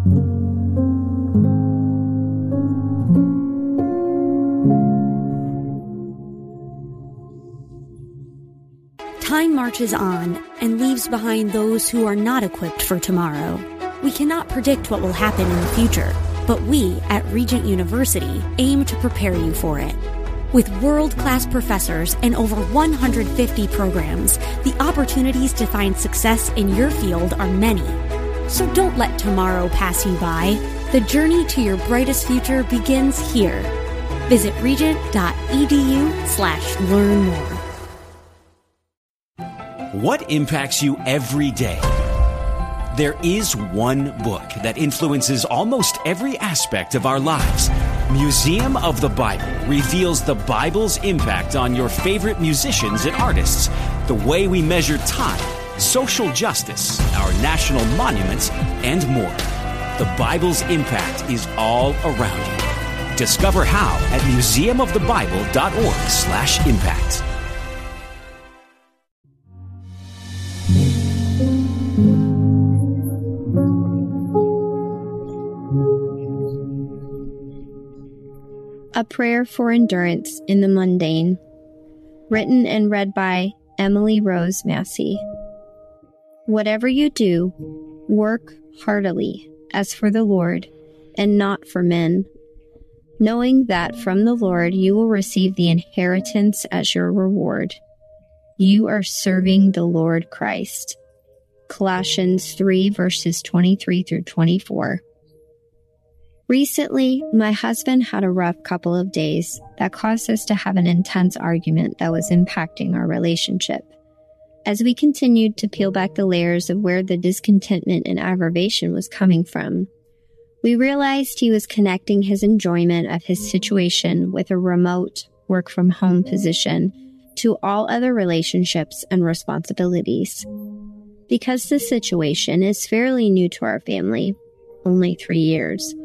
Time marches on and leaves behind those who are not equipped for tomorrow. We cannot predict what will happen in the future, but we at Regent University aim to prepare you for it. With world class professors and over 150 programs, the opportunities to find success in your field are many. So don't let tomorrow pass you by. The journey to your brightest future begins here. Visit regent.edu slash learn more. What impacts you every day? There is one book that influences almost every aspect of our lives. Museum of the Bible reveals the Bible's impact on your favorite musicians and artists, the way we measure time, social justice, our national monuments, and more. The Bible's impact is all around you. Discover how at museumofthebible.org/impact. A Prayer for Endurance in the Mundane, written and read by Emily Rose Massey. Whatever you do, work heartily as for the Lord and not for men, knowing that from the Lord you will receive the inheritance as your reward. You are serving the Lord Christ. Colossians 3 verses 23 through 24. Recently, my husband had a rough couple of days that caused us to have an intense argument that was impacting our relationship. As we continued to peel back the layers of where the discontentment and aggravation was coming from, we realized he was connecting his enjoyment of his situation with a remote work from home position to all other relationships and responsibilities. Because this situation is fairly new to our family, only three years,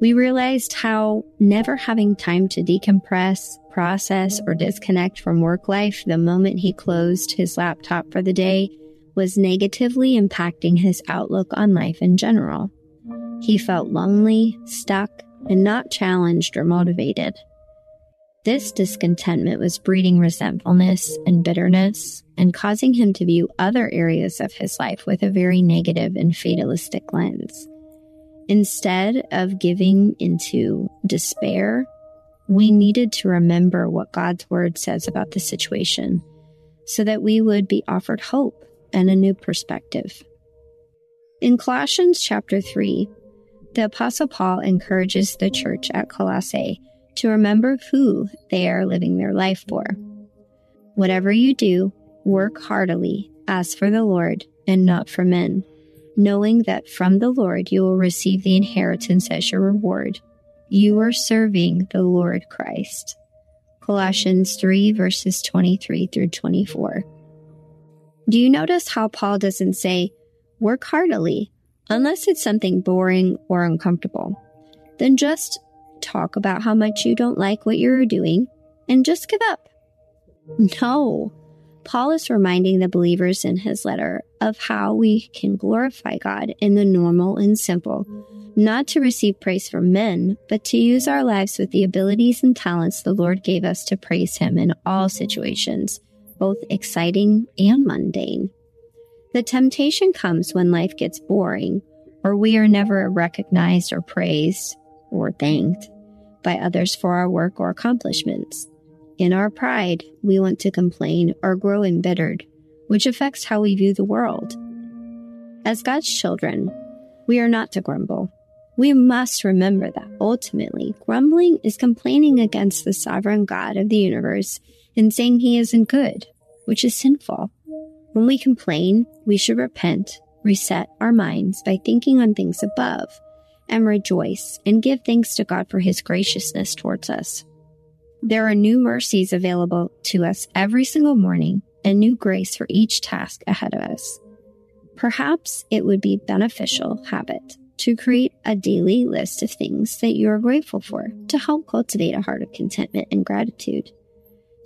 we realized how never having time to decompress, process, or disconnect from work life the moment he closed his laptop for the day was negatively impacting his outlook on life in general. He felt lonely, stuck, and not challenged or motivated. This discontentment was breeding resentfulness and bitterness and causing him to view other areas of his life with a very negative and fatalistic lens. Instead of giving into despair, we needed to remember what God's word says about the situation so that we would be offered hope and a new perspective. In Colossians chapter 3, the Apostle Paul encourages the church at Colossae to remember who they are living their life for. Whatever you do, work heartily as for the Lord and not for men knowing that from the Lord you will receive the inheritance as your reward. You are serving the Lord Christ. Colossians 3 verses 23 through 24. Do you notice how Paul doesn't say, work heartily, unless it's something boring or uncomfortable? Then just talk about how much you don't like what you're doing and just give up. No, Paul is reminding the believers in his letter of how we can glorify God in the normal and simple, not to receive praise from men, but to use our lives with the abilities and talents the Lord gave us to praise Him in all situations, both exciting and mundane. The temptation comes when life gets boring, or we are never recognized or praised or thanked by others for our work or accomplishments. In our pride, we want to complain or grow embittered, which affects how we view the world. As God's children, we are not to grumble. We must remember that ultimately, grumbling is complaining against the sovereign God of the universe and saying he isn't good, which is sinful. When we complain, we should repent, reset our minds by thinking on things above, and rejoice and give thanks to God for his graciousness towards us. There are new mercies available to us every single morning and new grace for each task ahead of us. Perhaps it would be beneficial habit to create a daily list of things that you are grateful for to help cultivate a heart of contentment and gratitude.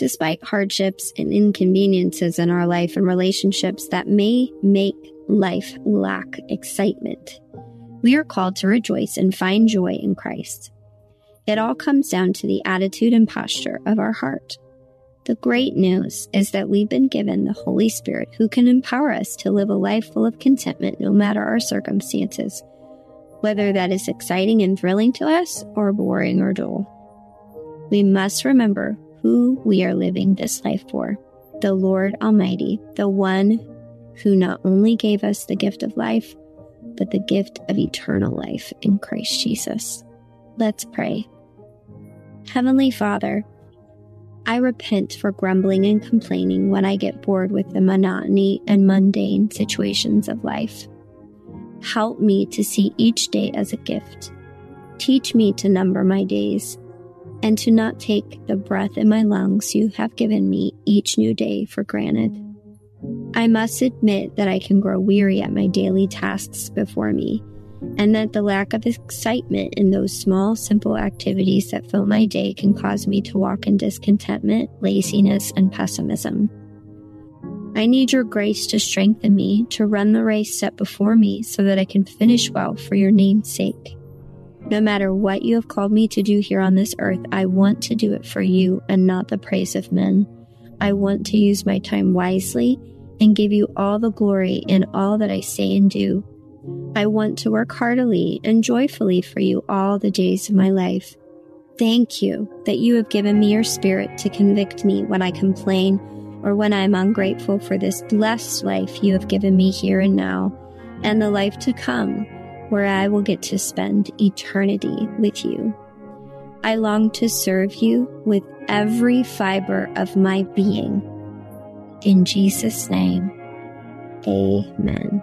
Despite hardships and inconveniences in our life and relationships that may make life lack excitement, we are called to rejoice and find joy in Christ. It all comes down to the attitude and posture of our heart. The great news is that we've been given the Holy Spirit who can empower us to live a life full of contentment no matter our circumstances, whether that is exciting and thrilling to us or boring or dull. We must remember who we are living this life for the Lord Almighty, the one who not only gave us the gift of life, but the gift of eternal life in Christ Jesus. Let's pray. Heavenly Father, I repent for grumbling and complaining when I get bored with the monotony and mundane situations of life. Help me to see each day as a gift. Teach me to number my days and to not take the breath in my lungs you have given me each new day for granted. I must admit that I can grow weary at my daily tasks before me, and that the lack of excitement in those small, simple activities that fill my day can cause me to walk in discontentment, laziness, and pessimism. I need your grace to strengthen me to run the race set before me so that I can finish well for your name's sake. No matter what you have called me to do here on this earth, I want to do it for you and not the praise of men. I want to use my time wisely and give you all the glory in all that I say and do. I want to work heartily and joyfully for you all the days of my life. Thank you that you have given me your spirit to convict me when I complain or when I am ungrateful for this blessed life you have given me here and now, and the life to come, where I will get to spend eternity with you. I long to serve you with every fiber of my being in Jesus' name, amen.